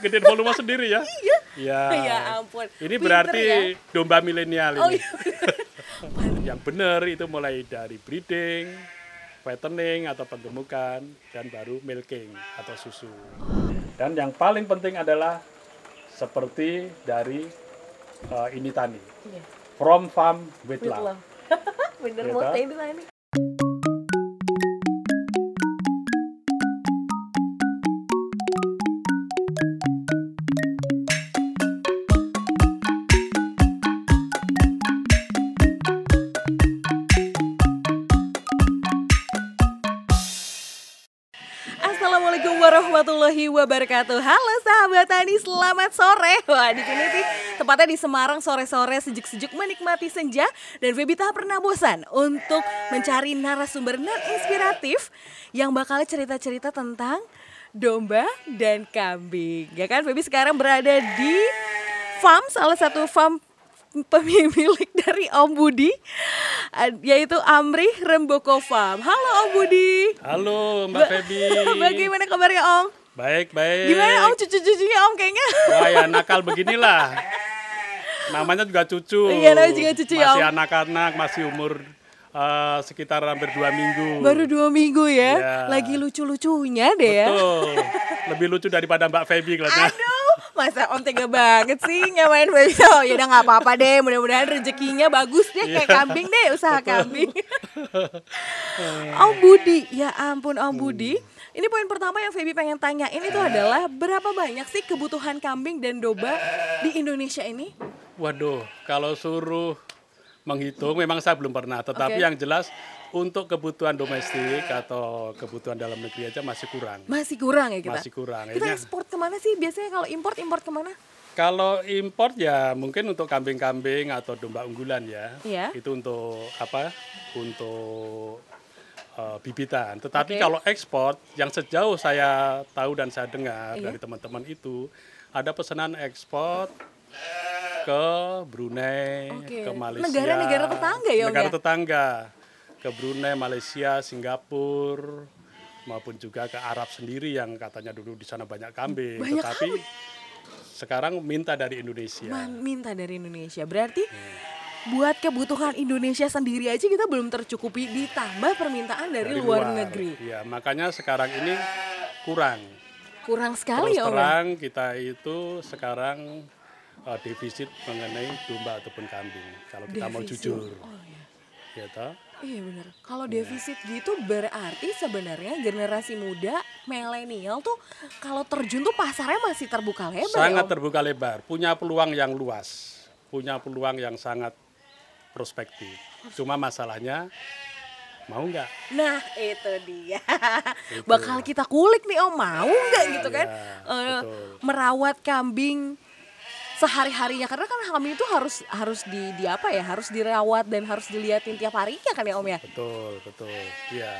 gedein volume sendiri ya. Iya. Iya. Ya ampun. Ini Pinter berarti ya. domba milenial Oh ini. iya. Yang benar itu mulai dari breeding, fattening atau penggemukan, dan baru milking atau susu. Dan yang paling penting adalah seperti dari eh, ini tani, Iya. from farm with, With love. love. Bener Iya mau toh? ini warahmatullahi wabarakatuh. Halo sahabat Tani, selamat sore. Wah, di sini sih tepatnya di Semarang sore-sore sejuk-sejuk menikmati senja dan Feby tak pernah bosan untuk mencari narasumber non inspiratif yang bakal cerita-cerita tentang domba dan kambing. Ya kan, Feby sekarang berada di farm salah satu farm pemilik dari Om Budi yaitu Amri Remboko Farm. Halo Om Budi. Halo Mbak Feby. Bagaimana kabarnya Om? Baik, baik. Gimana Om cucu-cucunya Om kayaknya? Wah ya nakal beginilah. Namanya juga cucu. Iya, namanya juga cucu ya, Masih anak-anak, masih umur eh, sekitar hampir dua minggu. Baru dua minggu ya, Iya. lagi lucu-lucunya deh ya. Betul. Lebih lucu daripada Mbak Feby kelihatannya. Aduh, masa Om tega banget sih nyamain baby Oh ya udah nggak apa-apa deh, mudah-mudahan rezekinya bagus deh kayak Iya. kambing deh, usaha kambing. Om Budi, ya ampun Om Budi. Ini poin pertama yang Feby pengen tanyain itu adalah berapa banyak sih kebutuhan kambing dan domba di Indonesia ini? Waduh, kalau suruh menghitung memang saya belum pernah. Tetapi Oke. yang jelas untuk kebutuhan domestik atau kebutuhan dalam negeri aja masih kurang. Masih kurang ya kita. Masih kurang. Kita Ini- ekspor ke mana sih? Biasanya kalau import import ke mana? Kalau import ya mungkin untuk kambing-kambing atau domba unggulan ya. Iya. Itu untuk apa? Untuk eh, bibitan. Tetapi Oke. kalau ekspor yang sejauh saya tahu dan saya dengar Iya. dari teman-teman itu ada pesanan ekspor ke Brunei, Oke. ke Malaysia. Negara-negara tetangga ya, Om, Negara ya? tetangga. Ke Brunei, Malaysia, Singapura maupun juga ke Arab sendiri yang katanya dulu di sana banyak kambing, Banyak tetapi sekarang minta dari Indonesia. Minta dari Indonesia. Berarti buat kebutuhan Indonesia sendiri aja kita belum tercukupi ditambah permintaan dari, luar, negeri. Ya, makanya sekarang ini kurang. Kurang sekali Terus ya Om. ya? kita itu sekarang uh, defisit mengenai domba ataupun kambing. Kalau kita mau Defisit. jujur, Oh iya. ya toh? Iya benar. Kalau defisit gitu berarti sebenarnya generasi muda milenial tuh kalau terjun tuh pasarnya masih terbuka lebar. ya, sangat Om? terbuka lebar, punya peluang yang luas, punya peluang yang sangat prospektif. Cuma masalahnya mau nggak? Nah itu dia. Itu. Bakal kita kulik nih Om mau nggak gitu kan? Iya, Eh, betul. merawat kambing sehari-harinya karena kan kambing itu harus harus di, di apa ya harus dirawat dan harus diliatin tiap harinya kan ya Om ya. Betul, betul. Iya.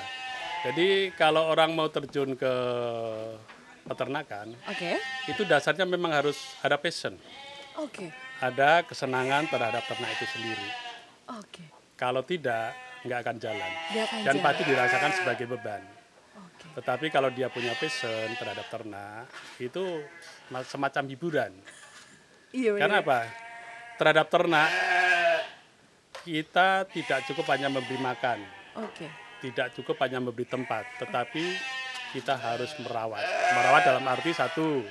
Jadi kalau orang mau terjun ke peternakan, Oke. itu dasarnya memang harus ada passion, Oke. ada kesenangan terhadap ternak itu sendiri. Oke. Kalau tidak, nggak akan jalan. Nggak akan Dan jalan. pasti dirasakan sebagai beban. Oke. Tetapi kalau dia punya passion terhadap ternak, itu ma- semacam hiburan. Iya benar. Karena apa? Terhadap ternak, kita tidak cukup hanya memberi makan, Oke. tidak cukup hanya memberi tempat, tetapi kita harus merawat. Merawat dalam arti satu,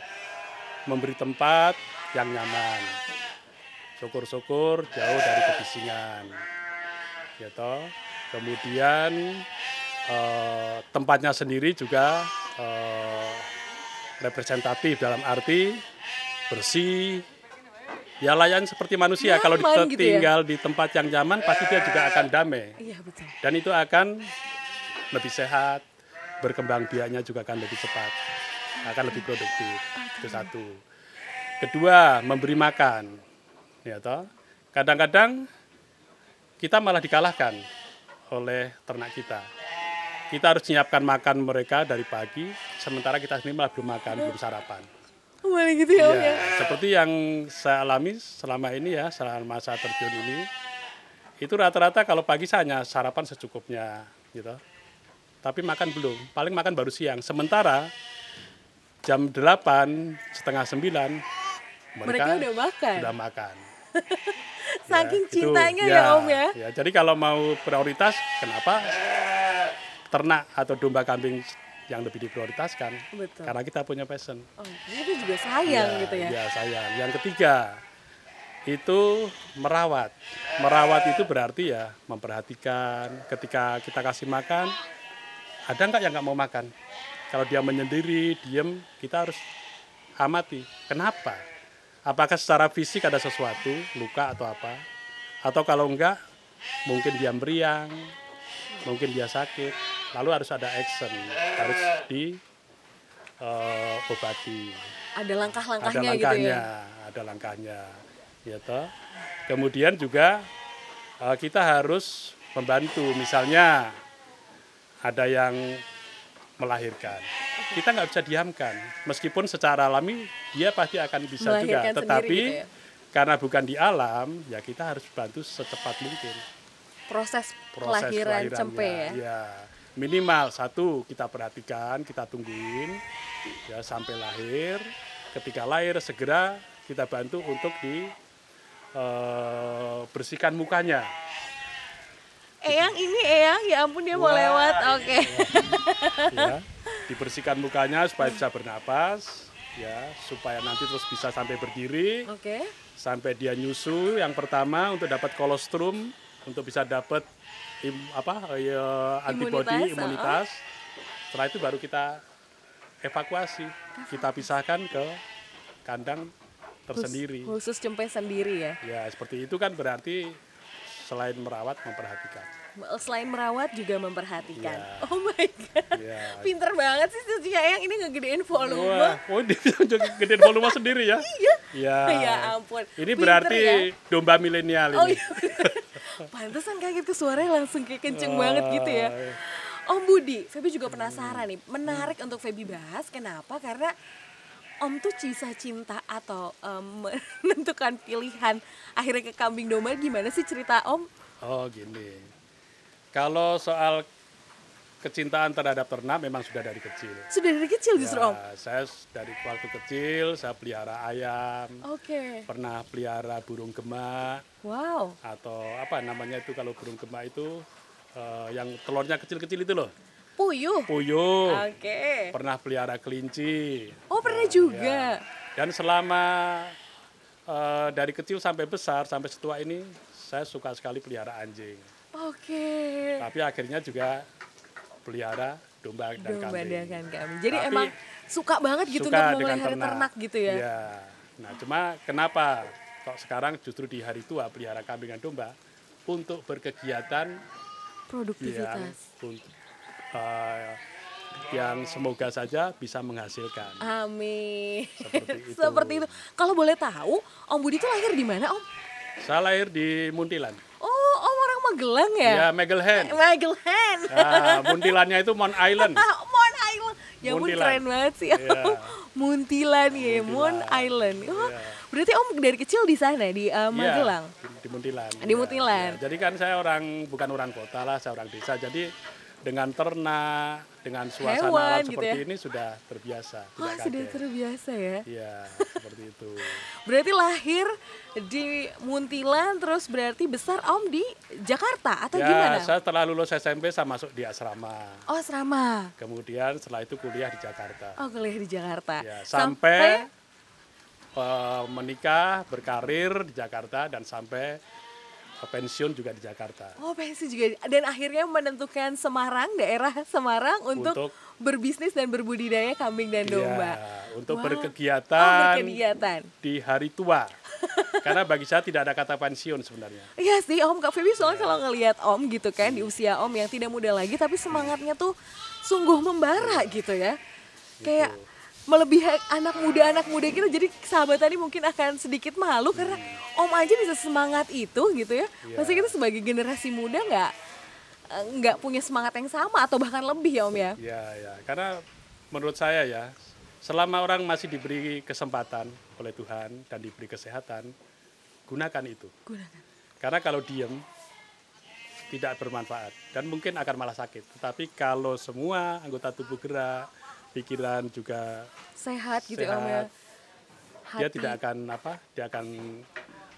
memberi tempat yang nyaman. Syukur-syukur jauh dari kebisingan. Ya toh. Kemudian eh, tempatnya sendiri juga eh, representatif dalam arti bersih. Ya layan seperti manusia kalau Nyaman gitu ya? di tempat yang nyaman pasti dia juga akan damai Iya betul. dan itu akan lebih sehat, berkembang biaknya juga akan lebih cepat, akan lebih produktif. Itu satu. Kedua, memberi makan. Ya toh. Kadang-kadang kita malah dikalahkan oleh ternak kita. Kita harus menyiapkan makan mereka dari pagi, sementara kita sendiri malah belum makan, belum sarapan. Boleh gitu ya ya. Ya, seperti yang saya alami selama ini ya, selama masa terjun ini, itu rata-rata kalau pagi saya hanya sarapan secukupnya, gitu. Tapi makan belum, paling makan baru siang. Sementara jam 8 setengah 9 Mereka udah makan. sudah makan. Saking Ya, itu, cintanya ya, Om ya. Jadi kalau mau prioritas, kenapa ternak atau domba kambing yang lebih diprioritaskan? Betul. Karena kita punya passion. Oh, itu juga sayang gitu ya. Ya sayang. Yang ketiga itu merawat. Merawat itu berarti ya memperhatikan. Ketika kita kasih makan, ada nggak yang nggak mau makan? Kalau dia menyendiri, diem, kita harus amati. Kenapa? Apakah secara fisik ada sesuatu, luka atau apa? Atau kalau enggak, mungkin dia meriang, mungkin dia sakit. Lalu harus ada action, harus di eh, obati Ada ada langkah-langkahnya gitu ya. ada langkahnya, ya toh. Kemudian juga eh, kita harus membantu, misalnya ada yang melahirkan, kita nggak bisa diamkan, meskipun secara alami dia pasti akan bisa juga, Melahirkan tetapi gitu ya. karena bukan di alam, ya kita harus bantu secepat mungkin Proses, proses kelahiran cempe ya. Ya, minimal satu kita perhatikan, kita tungguin ya sampai lahir. Ketika lahir segera kita bantu untuk di eh, bersihkan mukanya. Eyang ini Eyang, ya ampun dia mau Wah, lewat. Oke. ya. Dibersihkan mukanya supaya bisa bernapas, ya, supaya nanti terus bisa sampai berdiri, Oke. sampai dia nyusu yang pertama untuk dapat kolostrum, untuk bisa dapat im- apa ya, antibody Imunitas, imunitas. Setelah itu baru kita evakuasi, kita pisahkan ke kandang tersendiri. Khusus cempe sendiri ya. Ya seperti itu kan berarti selain merawat memperhatikan. Selain merawat juga memperhatikan. Ya. Oh my god. Ya. Pinter banget sih si Eyang ini ngegedein volume. Wah, oh dia juga gedein volume sendiri ya? Iya. Ya. Ya ampun. Ini Pinter berarti ya. domba milenial Oh ini. iya. Pantesan kayak gitu suaranya langsung kayak kenceng banget gitu ya. iya. Om Budi, Feby juga penasaran nih. Menarik untuk Feby bahas. Kenapa? Karena Om tuh kisah cinta atau em, menentukan pilihan akhirnya ke kambing domba gimana sih cerita Om? Oh gini, kalau soal kecintaan terhadap ternak memang sudah dari kecil. Sudah dari kecil justru Om. Ya, saya s- dari waktu kecil saya pelihara ayam, Oke. pernah pelihara burung gemak Wow. atau apa namanya itu kalau burung gemak itu eh, yang telurnya kecil-kecil itu loh, Puyuh. puyuh. Oke. Pernah pelihara kelinci. Oh pernah juga. Dan selama eh, dari kecil sampai besar sampai setua ini saya suka sekali pelihara anjing. Oke. Tapi akhirnya juga pelihara domba dan Domba kambing. dan kambing. Jadi Tapi emang suka banget gitu suka dengan memelihara ternak. gitu ya. Iya. Nah, cuma kenapa kok sekarang justru di hari tua pelihara kambing dan domba untuk berkegiatan yang Produktivitas. untuk eh, yang semoga saja bisa menghasilkan. Amin. Seperti itu. Seperti itu. Kalau boleh tahu, Om Budi itu lahir di mana, Om? Saya lahir di Muntilan. Magelang ya? Ya, Magelhan. Magelang. Nah, Muntilannya itu Mount Island. Mon Island. Ya Muntilan. keren banget sih. Iya. Muntilan ya, Muntilan. Island. Oh, Iya. berarti Om dari kecil di sana di uh, Magelang. Iya, di, Muntilan. Di Muntilan. Ya, Jadi kan saya orang bukan orang kota lah, saya orang desa. Jadi dengan ternak, dengan suasana Hewan alam gitu seperti ya. ini sudah terbiasa, Wah, tidak sudah kaget. terbiasa ya. Iya, seperti itu. Berarti lahir di Muntilan terus berarti besar Om di Jakarta atau ya, gimana? saya setelah lulus SMP saya masuk di asrama. Oh, asrama. Kemudian setelah itu kuliah di Jakarta. Oh, kuliah di Jakarta. Ya, sampai eh, menikah, berkarir di Jakarta dan sampai pensiun juga di Jakarta. Oh, pensi juga. Dan akhirnya menentukan Semarang, daerah Semarang untuk, Untuk- berbisnis dan berbudidaya kambing dan domba. Ya, untuk Wow. berkegiatan Oh, berkegiatan. di hari tua. Karena bagi saya tidak ada kata pensiun sebenarnya. Iya sih Om Kak Feby soalnya Iya. kalau ngelihat Om gitu kan di usia Om yang tidak muda lagi tapi semangatnya tuh sungguh membara gitu ya. Kayak melebihi anak muda anak muda gitu jadi sahabat tadi mungkin akan sedikit malu karena Om aja bisa semangat itu gitu ya. Iya. Pasti kita sebagai generasi muda nggak nggak punya semangat yang sama atau bahkan lebih ya Om ya. Ya, ya. Karena menurut saya ya, selama orang masih diberi kesempatan oleh Tuhan dan diberi kesehatan, gunakan itu. Gunakan. Karena kalau diem tidak bermanfaat dan mungkin akan malah sakit. Tetapi kalau semua anggota tubuh gerak, pikiran juga Sehat gitu ya Om ya. Sehat. dia Hati. tidak akan apa dia akan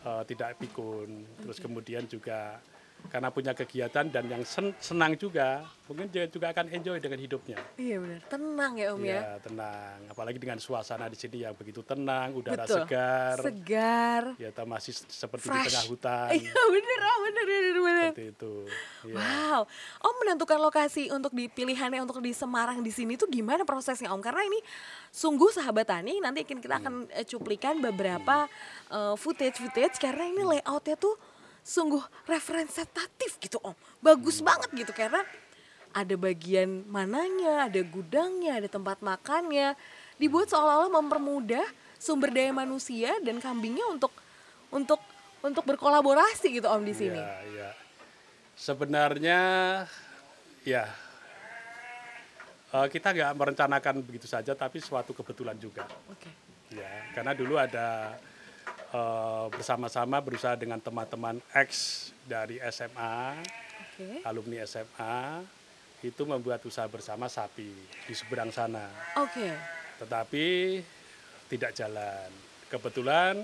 eh, tidak pikun terus kemudian juga karena punya kegiatan dan yang sen- senang juga mungkin dia juga akan enjoy dengan hidupnya Iya benar. Tenang ya Om ya. ya tenang apalagi dengan suasana di sini yang begitu tenang udara Betul. segar Segar. ya masih seperti di Fresh. tengah hutan Iya bener, oh bener, bener, bener. seperti itu ya. Wow, Om menentukan lokasi untuk di pilihannya untuk di Semarang di sini tuh gimana prosesnya Om? Karena ini sungguh sahabat tani nanti kita akan eh, cuplikan beberapa eh, footage footage karena ini layoutnya tuh sungguh representatif gitu Om, bagus banget gitu karena ada bagian mananya, ada gudangnya, ada tempat makannya, dibuat seolah-olah mempermudah sumber daya manusia dan kambingnya untuk untuk untuk berkolaborasi gitu Om di sini. Ya, ya. Sebenarnya ya eh, kita nggak merencanakan begitu saja, tapi suatu kebetulan juga. Oke. Ya, karena dulu ada eh, bersama-sama berusaha dengan teman-teman X dari SMA, Oke. alumni SMA, itu membuat usaha bersama sapi di seberang sana. Oke. Tetapi tidak jalan. Kebetulan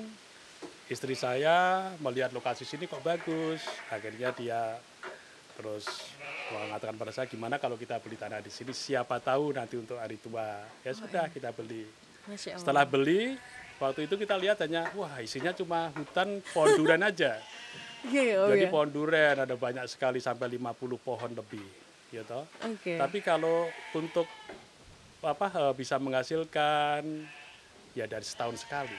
istri saya melihat lokasi sini kok bagus. Akhirnya dia terus mengatakan pada saya gimana kalau kita beli tanah di sini siapa tahu nanti untuk hari tua. Ya sudah kita beli. Setelah beli waktu itu kita lihat hanya wah isinya cuma hutan pohon durian aja. Iya, oh Jadi iya. pohon durian ada banyak sekali sampai 50 pohon lebih. Toh? Oke. Tapi kalau untuk apa eh, bisa menghasilkan ya dari setahun sekali,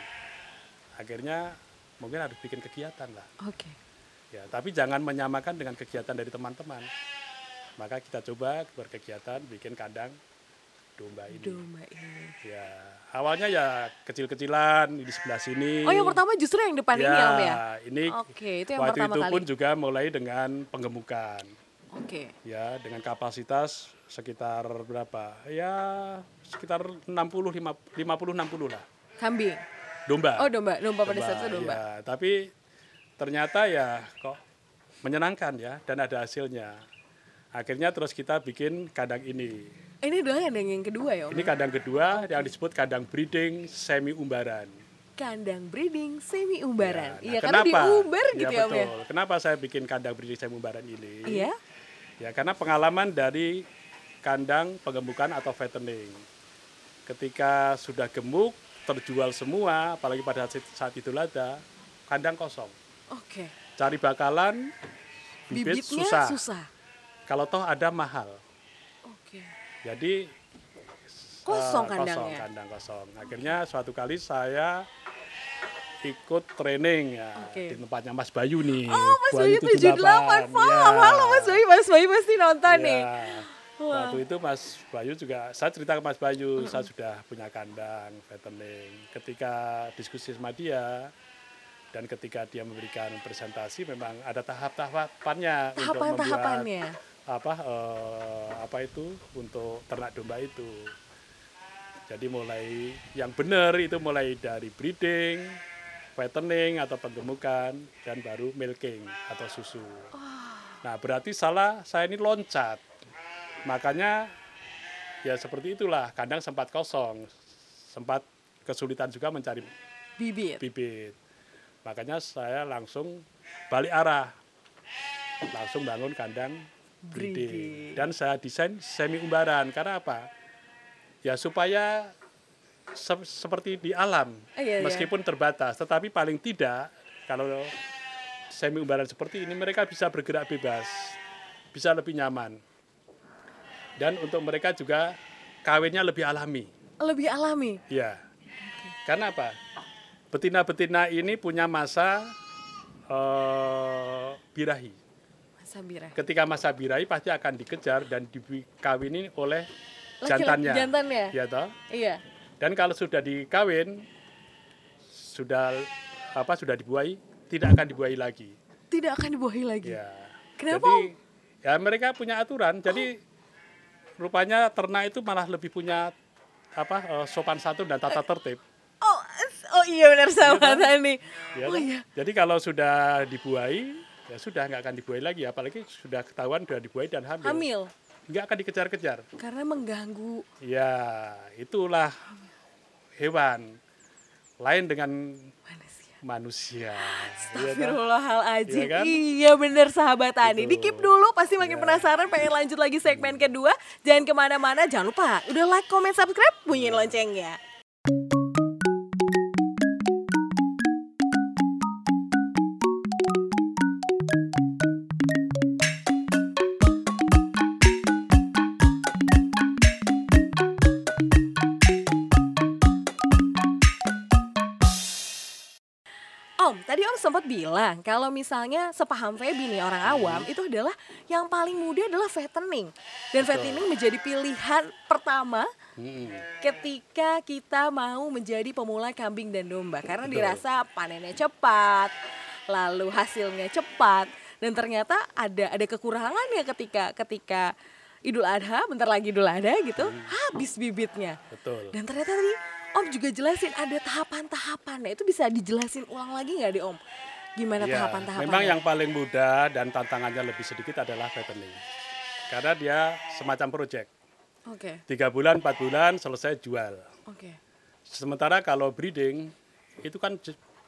akhirnya mungkin harus bikin kegiatan lah. Oke. Ya, tapi jangan menyamakan dengan kegiatan dari teman-teman. Maka kita coba berkegiatan bikin kandang domba ini. Domba ini. Ya, awalnya ya kecil-kecilan di sebelah sini. Oh yang pertama justru yang depan ini ya Om ya? ini Oke, itu yang waktu pertama itu kali. pun juga mulai dengan penggemukan Oke. ya dengan kapasitas sekitar berapa ya sekitar 60 50 60 lah Kambing. domba Oh domba, domba pada saat itu domba. ya. tapi ternyata ya kok menyenangkan ya dan ada hasilnya akhirnya terus kita bikin kandang ini Ini adalah kandang yang kedua ya Om? ini kandang kedua yang disebut kandang breeding semi umbaran Kandang breeding semi umbaran. nah, Iya karena diumbar gitu ya Om ya? betul. kenapa saya bikin kandang breeding semi umbaran ini Iya. Ya, karena pengalaman dari kandang penggemukan atau fattening. Ketika sudah gemuk, terjual semua, apalagi pada saat- Idul Adha, kandang kosong. Oke. Cari bakalan, bibit Bibitnya susah. susah. Kalau toh ada mahal. Jadi Kosong eh, kandangnya. Kosong, kandang kosong. Akhirnya suatu kali saya ikut training ya Oke. di tempatnya Mas Bayu nih. Oh Mas Bayu 78, paham. Ya. Halo Mas Bayu, Mas Bayu pasti nonton nih. Ya, Waktu itu Mas Bayu juga, saya cerita ke Mas Bayu, saya sudah punya kandang fattening. Ketika diskusi sama dia, dan ketika dia memberikan presentasi, memang ada tahap-tahapannya untuk membuat Tahapan-tahapannya. Apa eh, apa itu untuk ternak domba itu. Jadi mulai yang benar itu mulai dari breeding, fattening atau penggemukan dan baru milking atau susu. Nah, berarti salah saya ini loncat. Makanya ya seperti itulah, kandang sempat kosong. Sempat kesulitan juga mencari Bibit. bibit. Makanya saya langsung balik arah. Langsung bangun kandang breeding. Breeding. Dan saya desain semi umbaran. Karena apa? Ya supaya se- seperti di alam. Iya, iya. meskipun terbatas. Tetapi paling tidak kalau semi umbaran seperti ini mereka bisa bergerak bebas. Bisa lebih nyaman. Dan untuk mereka juga kawinnya lebih alami. Lebih alami. Ya. Karena apa? Betina-betina ini punya masa eh, birahi. Mas Sabira. Ketika masa birahi pasti akan dikejar dan dikawini oleh Laki-laki jantannya. jantannya. Ya toh? Iya. Dan kalau sudah dikawin, sudah apa sudah dibuahi, tidak akan dibuahi lagi. Tidak akan dibuahi lagi. Ya. Kenapa, Jadi ya mereka punya aturan. Jadi rupanya ternak itu malah lebih punya apa eh, sopan santun dan tata tertib. Oh, es- oh iya benar sahabat Tani. Ya Oh kan? iya. Jadi kalau sudah dibuahi, ya sudah nggak akan dibuahi lagi. Apalagi sudah ketahuan sudah dibuahi dan hamil. Hamil. nggak akan dikejar-kejar. Karena mengganggu. Ya, itulah hewan lain dengan Manusia. manusia. Iya? Astagfirullahaladzim. Iya kan? Iya bener sahabat Tani. Gitu. Di keep dulu pasti makin Iya. penasaran pengen lanjut lagi segmen kedua. Jangan ke mana-mana. Jangan lupa udah like, comment, subscribe, bunyiin Iya. loncengnya. Sempat bilang kalau misalnya sepaham Feby nih orang awam itu adalah yang paling mudah adalah fattening. Dan fattening menjadi pilihan pertama ketika kita mau menjadi pemula kambing dan domba karena Betul. dirasa panennya cepat, lalu hasilnya cepat dan ternyata ada ada kekurangannya ketika ketika Idul Adha, bentar lagi Idul Adha gitu, habis bibitnya. Betul. Dan ternyata tadi Om juga jelasin ada tahapan-tahapannya. Itu bisa dijelasin ulang lagi nggak di Om? Gimana Ya, tahapan-tahapannya? memang yang paling mudah dan tantangannya lebih sedikit adalah fattening. Karena dia semacam project. Oke, Tiga bulan, empat bulan selesai jual. oke, Sementara kalau breeding itu kan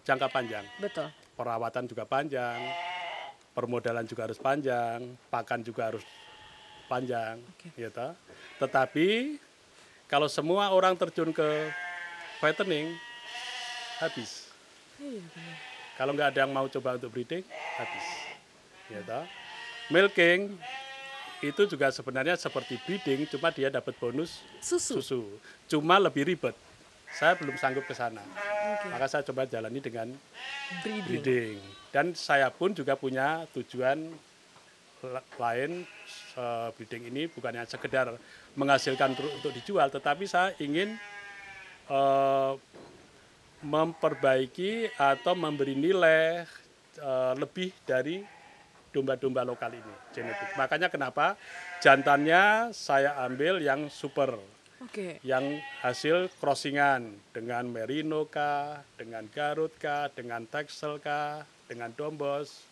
jangka panjang. betul. Perawatan juga panjang, permodalan juga harus panjang, pakan juga harus panjang, Oke. ya toh. Tetapi kalau semua orang terjun ke fattening, habis. Iya, benar. Kalau nggak ada yang mau coba untuk breeding, habis. Ya toh. Milking itu juga sebenarnya seperti breeding, cuma dia dapat bonus Susu. susu. Cuma lebih ribet. Saya belum sanggup ke sana. Oke. Maka saya coba jalani dengan Breeding. breeding. Dan saya pun juga punya tujuan la- lain eh, breeding ini bukan hanya sekedar menghasilkan untuk dijual, tetapi saya ingin eh, memperbaiki atau memberi nilai eh, lebih dari domba-domba lokal ini genetik. Makanya kenapa jantannya saya ambil yang super Oke. yang hasil crossingan dengan merino kah, dengan garut kah, dengan texel kah, dengan dombos.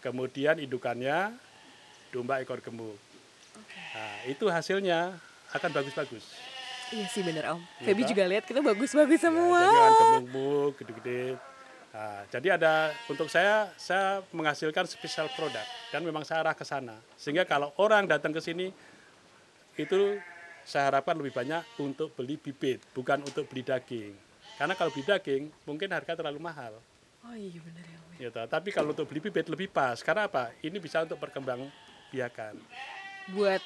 Kemudian indukannya domba ekor gemuk. Nah, itu hasilnya akan bagus-bagus. Iya sih bener Om. Iya Feby kan? juga lihat kita bagus-bagus Ya, semua. jadi kan gemuk-gemuk, gede-gede. Nah, jadi ada untuk saya saya menghasilkan spesial produk dan memang saya arah ke sana. Sehingga kalau orang datang ke sini itu saya harapkan lebih banyak untuk beli bibit, bukan untuk beli daging. Karena kalau beli daging mungkin harga terlalu mahal. Oh iya bener ya Om. ya. Ya, toh. tapi kalau untuk beli bibit lebih pas. Karena apa? Ini bisa untuk berkembang biakan. Buat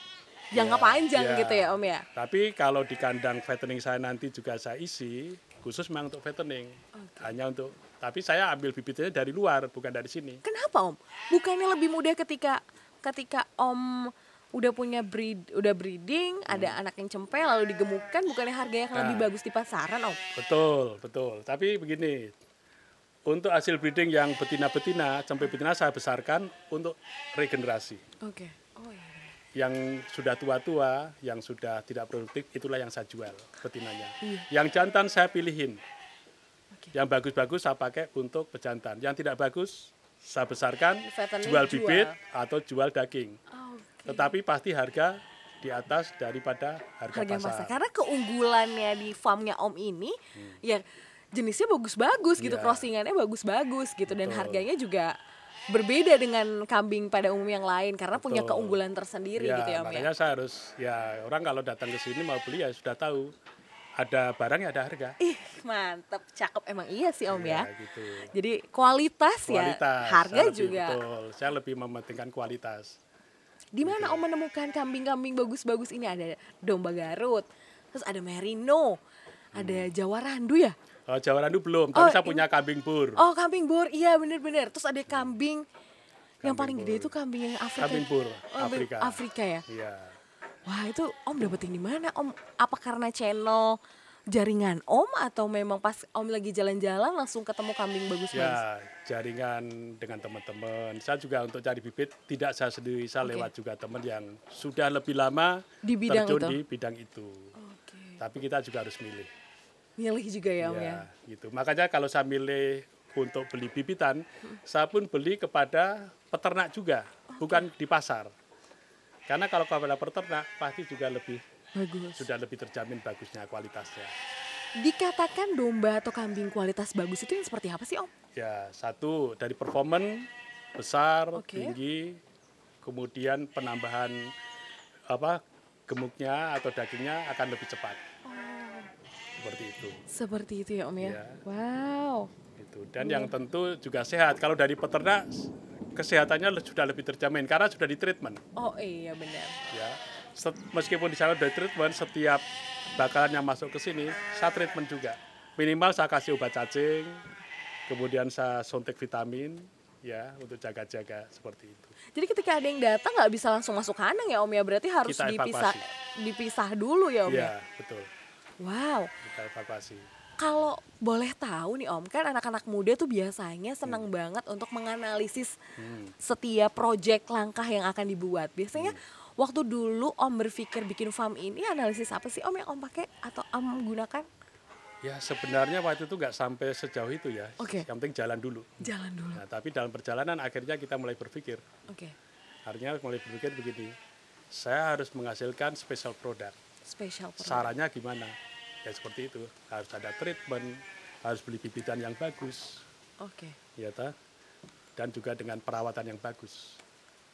jangka Ya, panjang ya. gitu ya Om ya. Tapi kalau di kandang fattening saya nanti juga saya isi, khusus memang untuk fattening. Hanya untuk, tapi saya ambil bibitnya dari luar, bukan dari sini. Kenapa Om? Bukannya lebih mudah ketika ketika Om udah punya breed, udah breeding, ada anak yang cempel lalu digemukkan, bukannya harganya akan lebih Hmm. Nah. bagus di pasaran Om? Betul, betul. Tapi begini, untuk hasil breeding yang betina-betina, sampai betina saya besarkan untuk regenerasi. Oke. Iya. Yang sudah tua-tua, yang sudah tidak produktif, itulah yang saya jual betinanya. Iya. Yang jantan saya pilihin. Oke. Yang bagus-bagus saya pakai untuk pejantan. Yang tidak bagus, saya besarkan, jual jual. bibit atau jual daging. Oke. Tetapi pasti harga di atas daripada harga, harga pasar. pasar. Karena keunggulannya di farmnya Om ini ya jenisnya bagus-bagus gitu, Iya. crossingannya bagus-bagus gitu dan Betul. harganya juga berbeda dengan kambing pada umum yang lain karena punya Betul. keunggulan tersendiri Ya, gitu ya Om ya. makanya saya harus ya orang kalau datang ke sini mau beli ya sudah tahu ada barang ya ada harga. Ih, mantep, cakep emang iya sih Om ya. gitu. Jadi kualitas, Kualitas. ya, harga saya juga. Betul. Saya lebih mementingkan kualitas. Di mana Om menemukan kambing-kambing bagus-bagus ini ada domba Garut, terus ada merino, ada Jawa Randu ya? Oh, Jawa Randu belum, Oh, tapi saya ini- punya kambing bur. Oh, kambing bor. Iya, bener-bener. Terus ada kambing yang Kambing paling gede bor. itu kambing yang Afrika. Kambing bur, Oh, Afrika. Afrika ya. Iya. Wah, itu Om dapetin di mana? Om apa karena channel jaringan Om atau memang pas Om lagi jalan-jalan langsung ketemu kambing bagus-bagus? Ya, jaringan dengan teman-teman. Saya juga untuk cari bibit tidak saya sendiri, saya Oke. lewat juga teman yang sudah lebih lama Di bidang terjun itu? di bidang itu. Oke. Tapi kita juga harus milih. Milih juga ya Om ya. Ya, gitu. Makanya kalau saya milih untuk beli bibitan, saya pun beli kepada peternak juga, bukan di pasar. Karena kalau kepada peternak pasti juga lebih Bagus. sudah lebih terjamin bagusnya kualitasnya. Dikatakan domba atau kambing kualitas bagus itu yang seperti apa sih Om? Ya, satu dari performan besar, Oke. tinggi, kemudian penambahan apa gemuknya atau dagingnya akan lebih cepat. Seperti itu. Seperti itu ya Om ya? Iya. Wow. Itu. Dan yang tentu juga sehat. Kalau dari peternak kesehatannya sudah lebih terjamin karena sudah di treatment. Oh iya benar. Ya, Set- meskipun di sana sudah treatment, setiap bakalan yang masuk ke sini saya treatment juga. Minimal saya kasih obat cacing, kemudian saya suntik vitamin, ya untuk jaga-jaga seperti itu. Jadi ketika ada yang datang nggak bisa langsung masuk kandang ya Om ya? Berarti harus dipisah dipisah dulu ya Om ya? Iya, betul. Wow. Kita evakuasi. Kalau boleh tahu nih Om, kan anak-anak muda tuh biasanya senang Hmm. banget untuk menganalisis setiap proyek langkah yang akan dibuat. Biasanya Hmm. waktu dulu Om berpikir bikin farm ini analisis apa sih Om yang Om pakai atau Om gunakan? Ya sebenarnya waktu itu nggak sampai sejauh itu ya. Oke. Yang penting jalan dulu. Jalan dulu. Nah, tapi dalam perjalanan akhirnya kita mulai berpikir. Oke. Artinya mulai berpikir begini, saya harus menghasilkan special product. Spesial produk. Sarannya gimana? Ya seperti itu. Harus ada treatment, harus beli bibitan yang bagus, Oke. ya ta? Dan juga dengan perawatan yang bagus,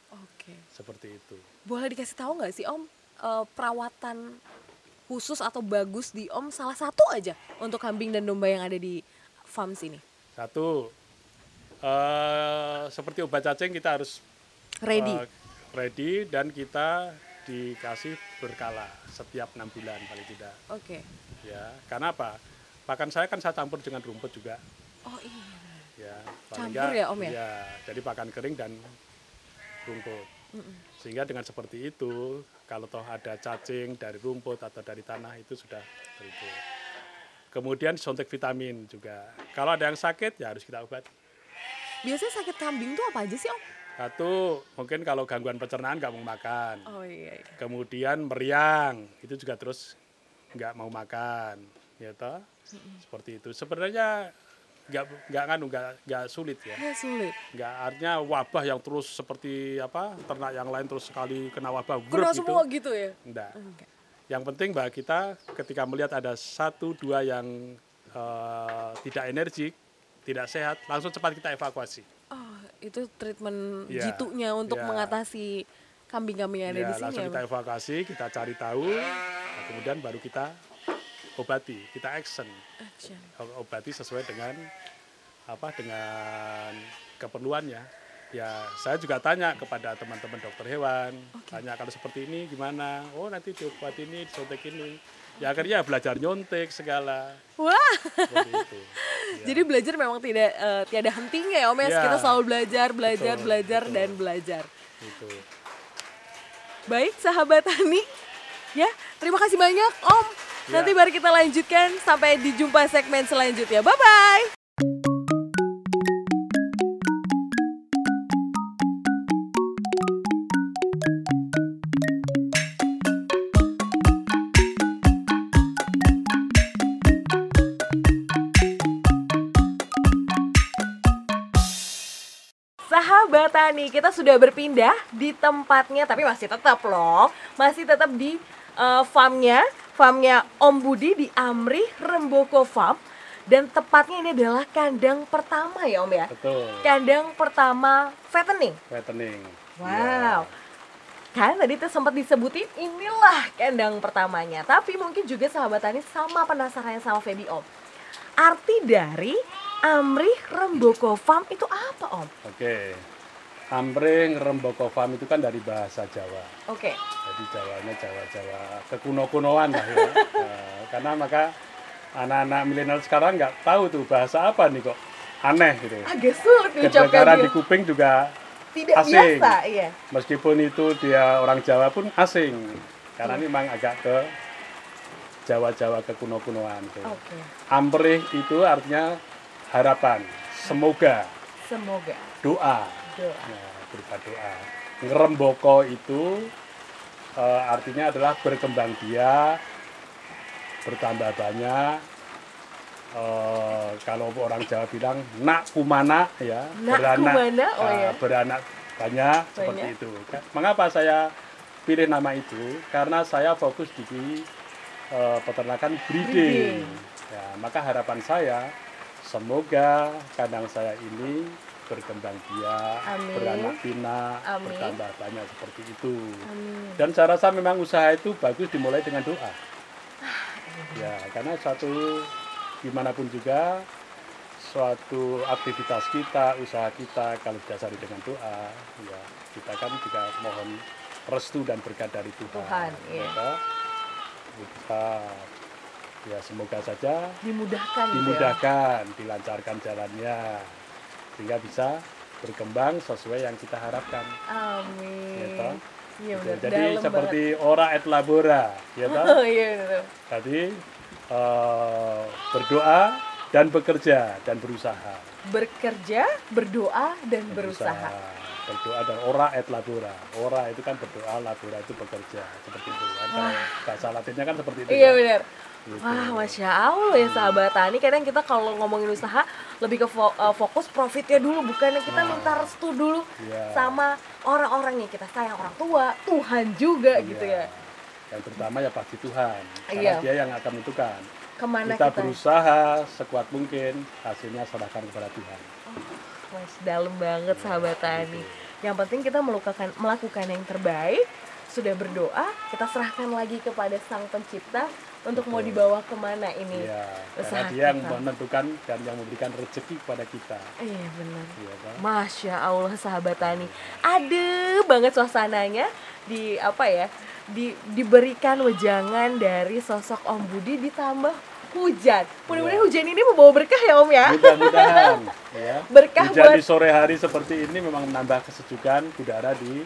Oke. seperti itu. Boleh dikasih tahu nggak sih Om eh, perawatan khusus atau bagus di Om salah satu aja untuk kambing dan domba yang ada di farm sini? Satu, eh, seperti obat cacing kita harus Ready. eh, ready dan kita dikasih berkala setiap enam bulan paling tidak. Oke. Ya, karena apa? Pakan saya kan saya campur dengan rumput juga. Oh iya. Ya, Campur ya, Om, ya? Iya, jadi pakan kering dan rumput. Sehingga dengan seperti itu, kalau toh ada cacing dari rumput atau dari tanah itu sudah itu. Kemudian suntik vitamin juga. Kalau ada yang sakit ya harus kita obati. Biasanya sakit kambing tuh apa aja sih Om? Satu, mungkin kalau gangguan pencernaan nggak mau makan. Oh iya. iya. Kemudian meriang, itu juga terus nggak mau makan, ya toh? Seperti itu. Sebenarnya nggak nggak nganu nggak nggak sulit ya. Ya sulit. nggak artinya wabah yang terus seperti apa ternak yang lain terus sekali kena wabah Kena gitu semua gitu ya? enggak Enggak. yang penting bahwa kita ketika melihat ada satu dua yang eh, tidak energik tidak sehat langsung cepat kita evakuasi Oh, itu treatment Iya, jitunya untuk iya. mengatasi kambing-kambing yang ada di sini langsung ya. kita evakuasi kita cari tahu nah, kemudian baru kita obati kita action. Action. obati sesuai dengan apa dengan keperluannya. Ya saya juga tanya kepada teman-teman dokter hewan tanya kalau seperti ini gimana? Oh nanti diobati ini disuntik ini. Ya akhirnya belajar nyontek segala. Wah, seperti itu jadi belajar memang tidak eh, tiada hentinya ya Om ya. Iya. Kita selalu belajar, belajar, Betul, belajar betul. dan belajar. itu Baik, sahabat Tani. Ya, terima kasih banyak Om. Ya. Nanti baru kita lanjutkan sampai dijumpa segmen selanjutnya. Bye bye. Tani, kita sudah berpindah di tempatnya, tapi masih tetap loh, masih tetap di eh, farmnya, farmnya Om Budi di Amri Remboko Farm, dan tepatnya ini adalah kandang pertama ya Om ya, betul kandang pertama fattening. fattening Wow. Kan tadi tuh sempat disebutin inilah kandang pertamanya. Tapi mungkin juga sahabat Tani sama penasaran sama Feby Om. Arti dari Amri Remboko Farm itu apa Om? oke Amring Remboko Farm itu kan dari bahasa Jawa Oke. jadi Jawanya Jawa-Jawa kekuno-kunoan lah ya Nah, karena maka anak-anak milenial sekarang nggak tahu tuh bahasa apa nih kok aneh gitu Agak sulit kedengaran diucapkan di kuping juga Tidak asing. biasa, iya. meskipun itu dia orang Jawa pun asing karena ini memang agak ke Jawa-Jawa kekuno-kunoan tuh. Oke. Amrih itu artinya harapan, semoga, Semoga doa, doa. Nah, berupa doa. Ngeremboko itu eh, artinya adalah berkembang biak, bertambah banyak. Eh, kalau orang Jawa bilang nak kumana ya Nak kumana, oh ya. beranak banyak, seperti Banyak. itu. Mengapa saya pilih nama itu karena saya fokus di eh, peternakan breeding. Breeding. Ya, maka harapan saya semoga kandang saya ini berkembang biak, beranak pinak, bertambah banyak seperti itu. Amin. Dan saya rasa memang usaha itu bagus dimulai dengan doa. Ya, karena suatu gimana pun juga suatu aktivitas kita, usaha kita kalau didasari dengan doa, ya kita kan juga mohon restu dan berkat dari Tuhan. Tuhan, iya. Maka kita ya semoga saja Dimudahkan gitu ya. dimudahkan, dilancarkan jalannya sehingga bisa berkembang sesuai yang kita harapkan. Amin. Gitu. Iya Gitu. benar. Jadi Dalam seperti ora et labora, ya banget. toh? Oh iya benar. Tadi eh, berdoa dan bekerja dan berusaha. Bekerja, berdoa dan berusaha. Berdoa dan ora et labora. Ora itu kan berdoa, labora itu bekerja. Seperti itu kan. Bahasa Latinnya kan seperti itu. Iya kan? benar. Gitu. Wah, masya Allah ya sahabat tani. Kadang kita kalau ngomongin usaha lebih ke fo- uh, fokus profitnya dulu, bukannya kita Nah. minta restu dulu Iya. sama orang-orang yang kita sayang, orang tua, Tuhan juga gitu Iya. ya. Yang terutama ya pasti Tuhan. Karena Iya. dia yang akan menentukan. Ke mana kita kita? berusaha sekuat mungkin, hasilnya serahkan kepada Tuhan. Mas, dalam banget sahabat tani. Yang penting kita melakukan melakukan yang terbaik, sudah berdoa, kita serahkan lagi kepada Sang Pencipta untuk mau Betul. dibawa ke mana ini. Iya, usaha karena dia yang kita. menentukan dan yang memberikan rezeki kepada kita. Iya benar. Iya kan? Masya Allah sahabat tani, ada banget suasananya di apa ya? Di, diberikan wejangan dari sosok Om Budi ditambah hujan. Mudah-mudahan Iya. hujan ini membawa berkah ya Om ya. Mudah-mudahan ya. Berkah Hujan buat di sore hari seperti ini memang menambah kesejukan udara di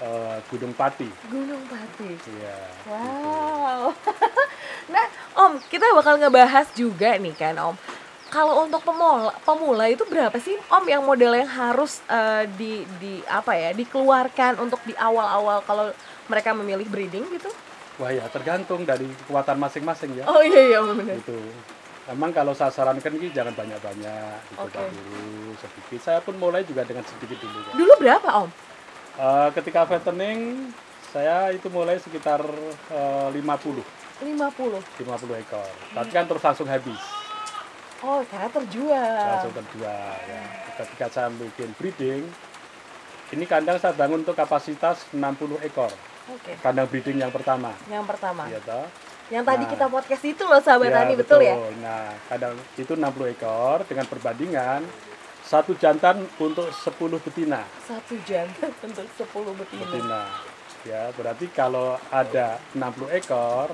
eh, Gunung Pati. Gunung Pati. Iya. Wow. nah, Om, kita bakal ngebahas juga nih kan, Om. Kalau untuk pemula, pemula itu berapa sih, Om, yang model yang harus eh, di di apa ya, dikeluarkan untuk di awal-awal kalau mereka memilih breeding gitu? Wah ya tergantung dari kekuatan masing-masing ya. Oh iya iya benar. Itu. Emang kalau saya sarankan ini jangan banyak-banyak, dicoba Oke. dulu sedikit. Saya pun mulai juga dengan sedikit dulu. kok. Dulu berapa, Om? Eh, ketika fattening saya itu mulai sekitar eh, 50 50. 50 ekor. Tapi kan terus langsung habis. Oh, karena terjual. langsung terjual ya. Ketika saya bikin breeding, ini kandang saya bangun untuk kapasitas 60 ekor. Oke. Kandang breeding yang pertama. Yang pertama. Ya toh? Yang tadi Nah. kita podcast itu loh, sahabat Ya, tani, betul, ya? Nah, kandang itu 60 ekor dengan perbandingan satu jantan untuk 10 betina. Satu jantan untuk 10 betina. Betina. Ya, berarti kalau ada 60 ekor,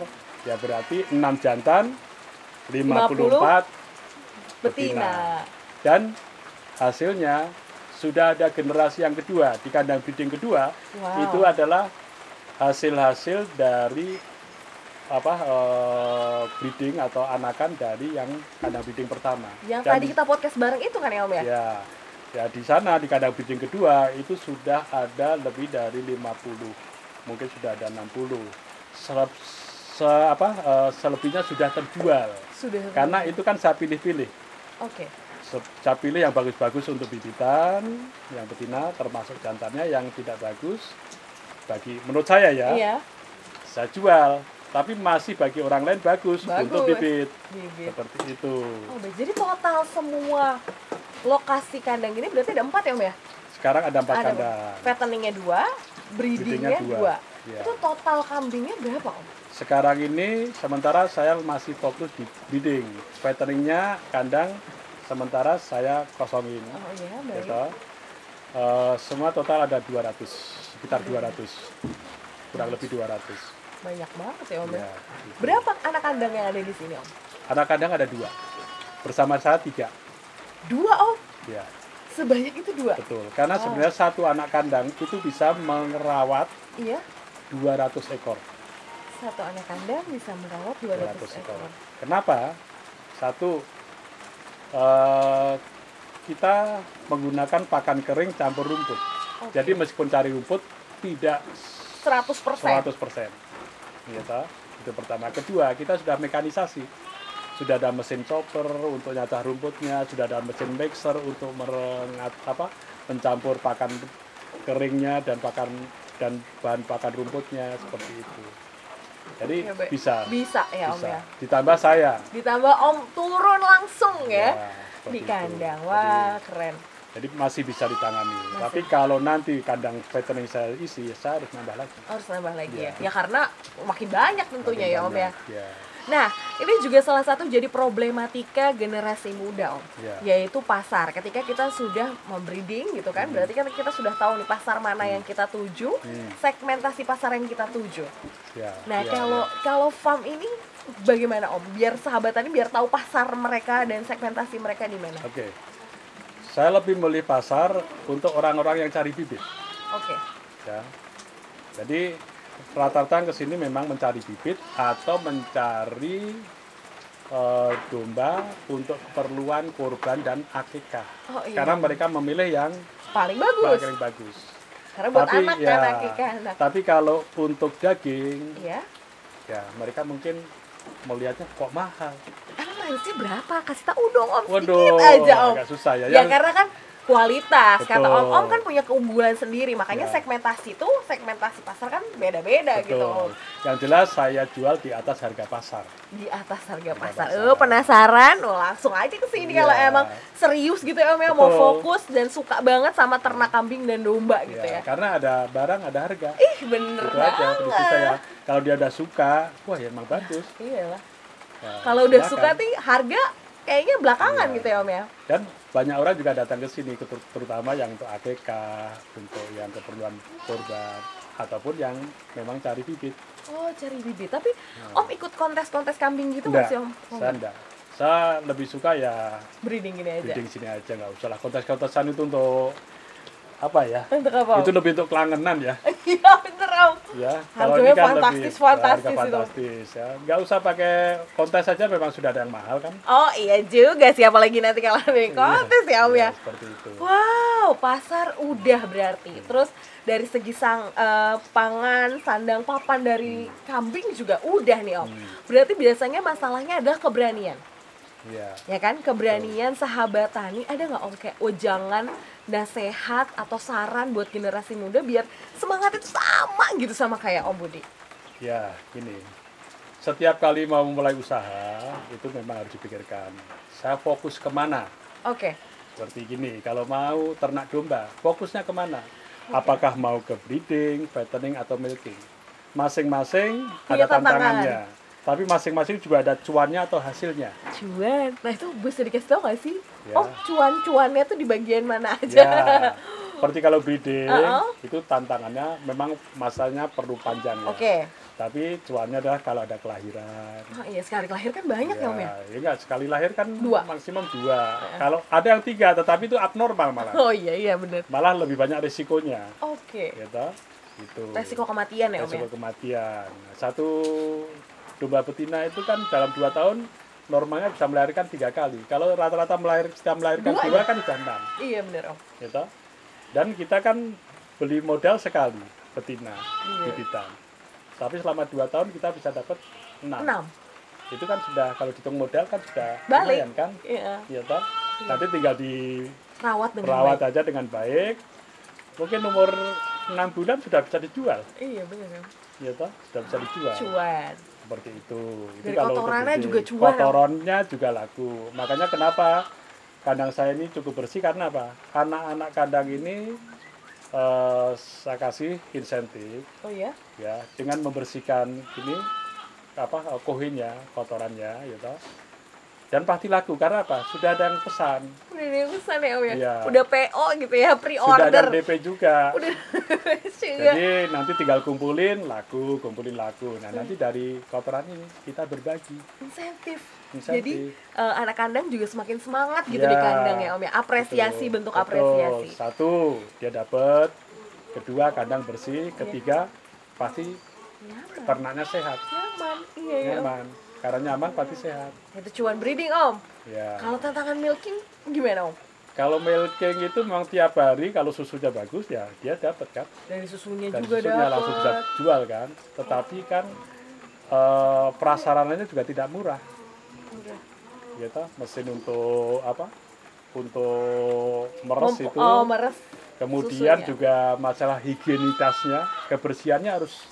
ya berarti 6 jantan 54 Betina. dan hasilnya sudah ada generasi yang kedua di kandang breeding kedua Wow. itu adalah hasil-hasil dari apa eh, breeding atau anakan dari yang kandang breeding pertama. Yang Dan tadi kita podcast bareng itu kan ya, Om ya? ya ya di sana di kandang breeding kedua itu sudah ada lebih dari 50 mungkin sudah ada 60 Seleb, se, apa eh, selebihnya sudah terjual Sudah. karena itu kan saya pilih-pilih Oke. Se- saya pilih yang bagus-bagus untuk bibitan, yang betina termasuk jantannya yang tidak bagus bagi menurut saya ya, Iya. saya jual. Tapi masih bagi orang lain bagus, Bagus. untuk bibit. Bibit. Seperti itu. Oh, jadi total semua lokasi kandang ini berarti ada empat ya, Om ya? Sekarang ada empat ada kandang. fatteningnya dua, breedingnya Breedingnya dua. dua. Ya. Itu total kambingnya berapa, Om? Sekarang ini sementara saya masih fokus di breeding. Fatteningnya kandang sementara saya kosongin. Oh iya, Ya baik. toh. Eh, semua total ada 200, sekitar 200. Kurang lebih 200. Banyak banget ya, Om. ya. Gitu. Berapa anak kandang yang ada di sini, Om? Anak kandang ada dua. Bersama saya tiga. Dua, Om. Ya, Sebanyak itu dua. betul. Karena Wow. sebenarnya satu anak kandang itu bisa merawat Iya. 200 ekor. Satu anak kandang bisa merawat 200, 200 ekor. ekor. Kenapa? Satu, eh, kita menggunakan pakan kering campur rumput. Oke. Jadi meskipun cari rumput tidak 100 persen. 100 persen. Gitu. Itu pertama. Kedua, kita sudah mekanisasi. Sudah ada mesin chopper untuk nyacah rumputnya, sudah ada mesin mixer untuk merengat apa mencampur pakan keringnya dan pakan dan bahan pakan rumputnya seperti itu. Jadi Ya, bisa, Bisa ya Om bisa. ya. Ditambah saya. Ditambah Om turun langsung ya, seperti di itu. kandang. Jadi- Wah, keren. Jadi, masih bisa ditangani. Tapi kalau nanti kandang fattening saya isi, saya harus nambah lagi. Harus nambah lagi Iya. ya. Ya karena makin banyak tentunya Makin ya Om ya. Ya. Nah, ini juga salah satu jadi problematika generasi muda, Om. Ya. Yaitu pasar. Ketika kita sudah membreeding gitu kan, berarti kan kita sudah tahu nih pasar mana yang kita tuju, Hmm. segmentasi pasar yang kita tuju. Ya, Nah, ya, kalau ya. kalau farm ini bagaimana, Om? Biar sahabat tani biar tahu pasar mereka dan segmentasi mereka di mana. Oke. Saya lebih milih pasar untuk orang-orang yang cari bibit. Oke. Ya. Jadi rata-rata ke sini memang mencari bibit atau mencari eh, domba untuk keperluan kurban dan akikah. Oh iya. Karena mereka memilih yang Paling bagus. paling bagus. Karena buat tapi anak ya, kan akikah anak. tapi kalau untuk daging, Iya. ya mereka mungkin melihatnya kok mahal. Emang harusnya berapa? Kasih tahu dong Om Waduh, sedikit aja Om. agak susah ya. Ya Yang- karena kan kualitas. Kata Betul. Om Om kan punya keunggulan sendiri. Makanya Ya. segmentasi itu segmentasi pasar kan beda-beda gitu Om. Betul. Yang jelas saya jual di atas harga pasar. Di atas harga Harga pasar. pasar. Eh penasaran? Oh, langsung aja ke sini Iya. kalau emang serius gitu ya Om ya mau fokus dan suka banget sama ternak kambing dan domba gitu ya. Karena ada barang, ada harga. Ih bener itu aja banget. prinsip saya. Kalau dia udah suka, wah ya emang bagus. Iya lah. Ya, Kalau udah suka nih harga kayaknya belakangan Iya. gitu ya Om ya. Dan banyak orang juga datang ke sini, terutama yang untuk AKK, untuk yang keperluan korban, ataupun yang memang cari bibit. Oh cari bibit. Tapi Om ikut kontes-kontes kambing gitu nggak Enggak, sih Om? Oh, saya enggak. Saya lebih suka ya breeding gini aja. breeding sini aja, nggak usah lah. Kontes-kontesan itu untuk apa ya? Untuk apa? Itu lebih untuk kelangenan ya. Iya bener Om. ya Harganya fantastis, fantastis harga itu. fantastis ya nggak usah pakai kontes saja memang sudah ada yang mahal kan Oh iya juga sih apalagi nanti kalau ada yang kontes ya Om ya. seperti itu Wow, pasar udah berarti. Terus dari segi sang eh, pangan, sandang, papan dari kambing juga udah nih Om. Berarti biasanya masalahnya adalah keberanian. Ya Ya kan? Keberanian sahabat tani ada nggak Om kayak wejangan, nasihat atau saran buat generasi muda biar semangat itu sama gitu sama kayak Om Budi. ya gini. Setiap kali mau mulai usaha itu memang harus dipikirkan. Saya fokus ke mana? Oke. seperti gini kalau mau ternak domba fokusnya ke mana? Apakah mau ke breeding fattening atau milking? Masing-masing ada tantangan. tantangannya tapi masing-masing juga ada cuannya atau hasilnya Cuan. Nah itu bisa dikasih tau gak sih? Ya. Oh cuan-cuannya tuh di bagian mana aja? Ya, seperti kalau breeding Uh-uh. itu tantangannya memang masanya perlu panjang ya. Oke. Tapi cuannya adalah kalau ada kelahiran. Oh iya sekali lahir kan banyak ya, Om ya? ya enggak sekali lahir kan Dua. maksimum dua. Kalau ada yang tiga, tetapi itu abnormal malah. Oh iya iya bener. Malah lebih banyak risikonya, Oke. gitu. Itu. Resiko kematian ya Om ya? Resiko kematian. Satu domba betina itu kan dalam dua tahun normalnya bisa melahirkan tiga kali. Kalau rata-rata melahir, melahirkan Dua dua, ya? kan sudah enam. Iya bener Om. gitu. Dan kita kan beli modal sekali betina Iya. bibitan. Tapi selama dua tahun kita bisa dapat enam. Enam. Itu kan sudah kalau dihitung modal kan sudah Balik. lumayan kan, Iya. ya toh. Nanti tinggal dirawat Rawat dengan baik. aja dengan baik. Mungkin umur enam bulan sudah bisa dijual, Iya bener Om. ya toh, sudah bisa dijual. Cuan. Seperti itu. Dari kalau kotorannya juga. Kotorannya juga laku. Makanya kenapa kandang saya ini cukup bersih karena apa? Anak-anak kandang ini eh, saya kasih insentif Oh iya? ya dengan membersihkan ini apa eh, kohinnya, kotorannya gitu. Dan pasti laku karena apa? Sudah ada yang pesan, Udah ada yang pesan ya Om ya? Iya. Udah PO gitu ya, sudah ada pre-order. yang DP juga. Udah juga. Jadi nanti tinggal kumpulin laku, kumpulin laku. Nah, nanti dari kotoran ini kita berbagi. Insentif. Insentif. Jadi eh, anak kandang juga semakin semangat gitu Ya, di kandang ya Om ya. Apresiasi, Betul, bentuk betul. apresiasi. Satu, dia dapat. Kedua, kandang bersih. Iya. Ketiga, pasti Nyaman. ternaknya sehat, Nyaman. Iya ya Om. Karena nyaman pasti sehat. Itu cuan breeding Om. Ya. Kalau tantangan milking gimana Om? Kalau milking itu memang tiap hari kalau susunya bagus ya dia dapat kan. Dari susunya Dan juga susunya langsung bisa jual kan. Tetapi kan eh, prasarananya juga tidak murah. Udah. Gitu, mesin untuk apa? untuk meres Mem- itu Oh, meres. kemudian susunya. juga masalah higienitasnya kebersihannya harus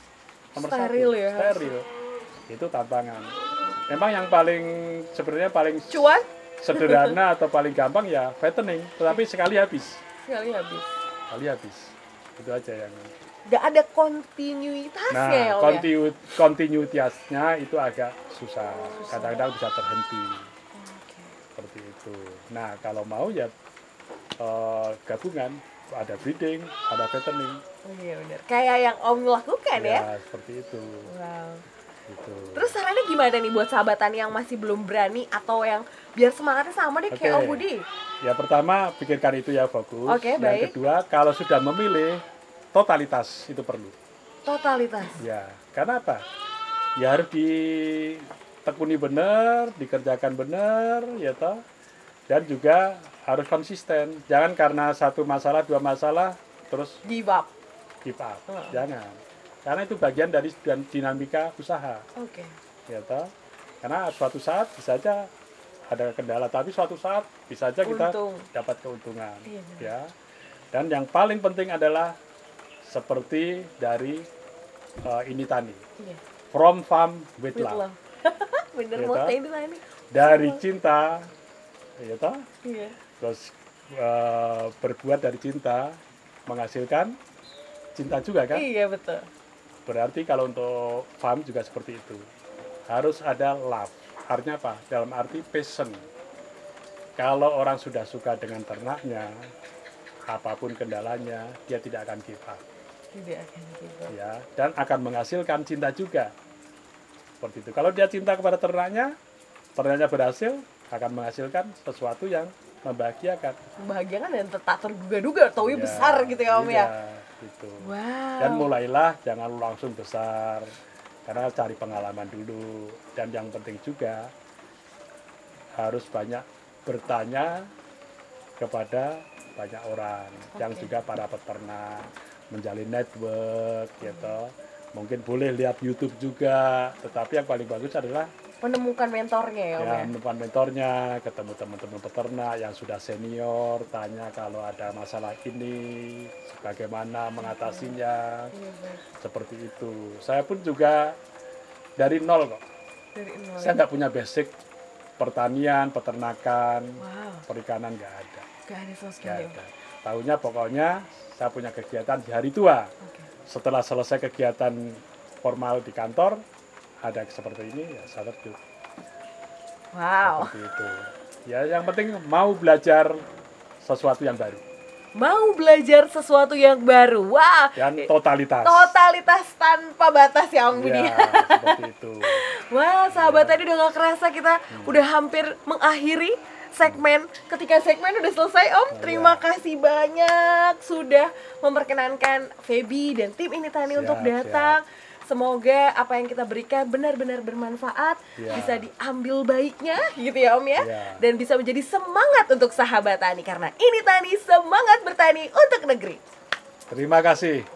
nomor Steril satu ya. steril itu tantangan memang yang paling sebenarnya paling Cuan sederhana atau paling gampang ya fattening tetapi sekali habis sekali habis. sekali habis itu aja yang Gak ada kontinuitasnya nah ya, ya? kontinu- kontinuitasnya itu agak susah kadang-kadang bisa terhenti Oke. seperti itu nah kalau mau ya eh, gabungan ada breeding ada fattening Oh, iya benar. Kayak yang Om lakukan ya. ya seperti itu Wow. Gitu Terus sarannya gimana nih buat sahabat tani yang masih belum berani atau yang biar semangatnya sama deh kayak Om. Budi? Ya pertama pikirkan itu ya fokus. Oke, Yang baik. kedua kalau sudah memilih totalitas itu perlu. Totalitas. Ya karena apa? Ya harus ditekuni benar, dikerjakan benar, ya toh. Dan juga harus konsisten. Jangan karena satu masalah dua masalah terus Give up. give up. Heeh. Jangan. Karena itu bagian dari dinamika usaha, Oke. ya toh. Karena suatu saat bisa saja ada kendala, tapi suatu saat bisa saja kita Untung. dapat keuntungan Iya, ya dan yang paling penting adalah seperti dari eh, ini tani Iya. from farm with, With love love. Bener toh? ini tani. dari cinta ya toh Iya. terus eh, berbuat dari cinta menghasilkan cinta juga kan Iya betul. Berarti kalau untuk farm juga seperti itu. Harus ada love. Artinya apa? Dalam arti passion kalau orang sudah suka dengan ternaknya apa pun kendalanya dia tidak akan give up. Tidak akan gitu. ya dan akan menghasilkan cinta juga. Seperti itu. Kalau dia cinta kepada ternaknya ternaknya berhasil akan menghasilkan sesuatu yang membahagiakan. Membahagiakan dan tak terduga-duga, taunya Ya, besar gitu ya Om ya. Gitu. Wow. dan mulailah jangan langsung besar karena cari pengalaman dulu dan yang penting juga harus banyak bertanya kepada banyak orang yang Oke. juga para peternak menjalin network gitu mungkin boleh lihat YouTube juga tetapi yang paling bagus adalah Menemukan mentornya ya Om ya ya. menemukan mentornya ketemu teman-teman peternak yang sudah senior tanya kalau ada masalah ini bagaimana mengatasinya Iya, baik. seperti itu saya pun juga dari nol kok Dari nol. saya nggak punya basic pertanian peternakan Wow. perikanan nggak ada ada sama nggak sekali. Om. ada tahunya pokoknya saya punya kegiatan di hari tua Oke. setelah selesai kegiatan formal di kantor ada seperti ini ya saya terjun Wow. seperti itu ya yang penting mau belajar sesuatu yang baru Mau belajar sesuatu yang baru. Wah. dan totalitas Totalitas tanpa batas ya Om Budi. ya seperti itu Wah, sahabat tadi udah gak kerasa kita udah hampir mengakhiri segmen. Ketika segmen udah selesai, Om, terima kasih banyak sudah memperkenankan Feby dan tim ini Tani Siap, untuk datang. Semoga apa yang kita berikan benar-benar bermanfaat, Ya. bisa diambil baiknya gitu ya Om ya. Ya. Dan bisa menjadi semangat untuk sahabat tani karena ini Tani semangat bertani untuk negeri. terima kasih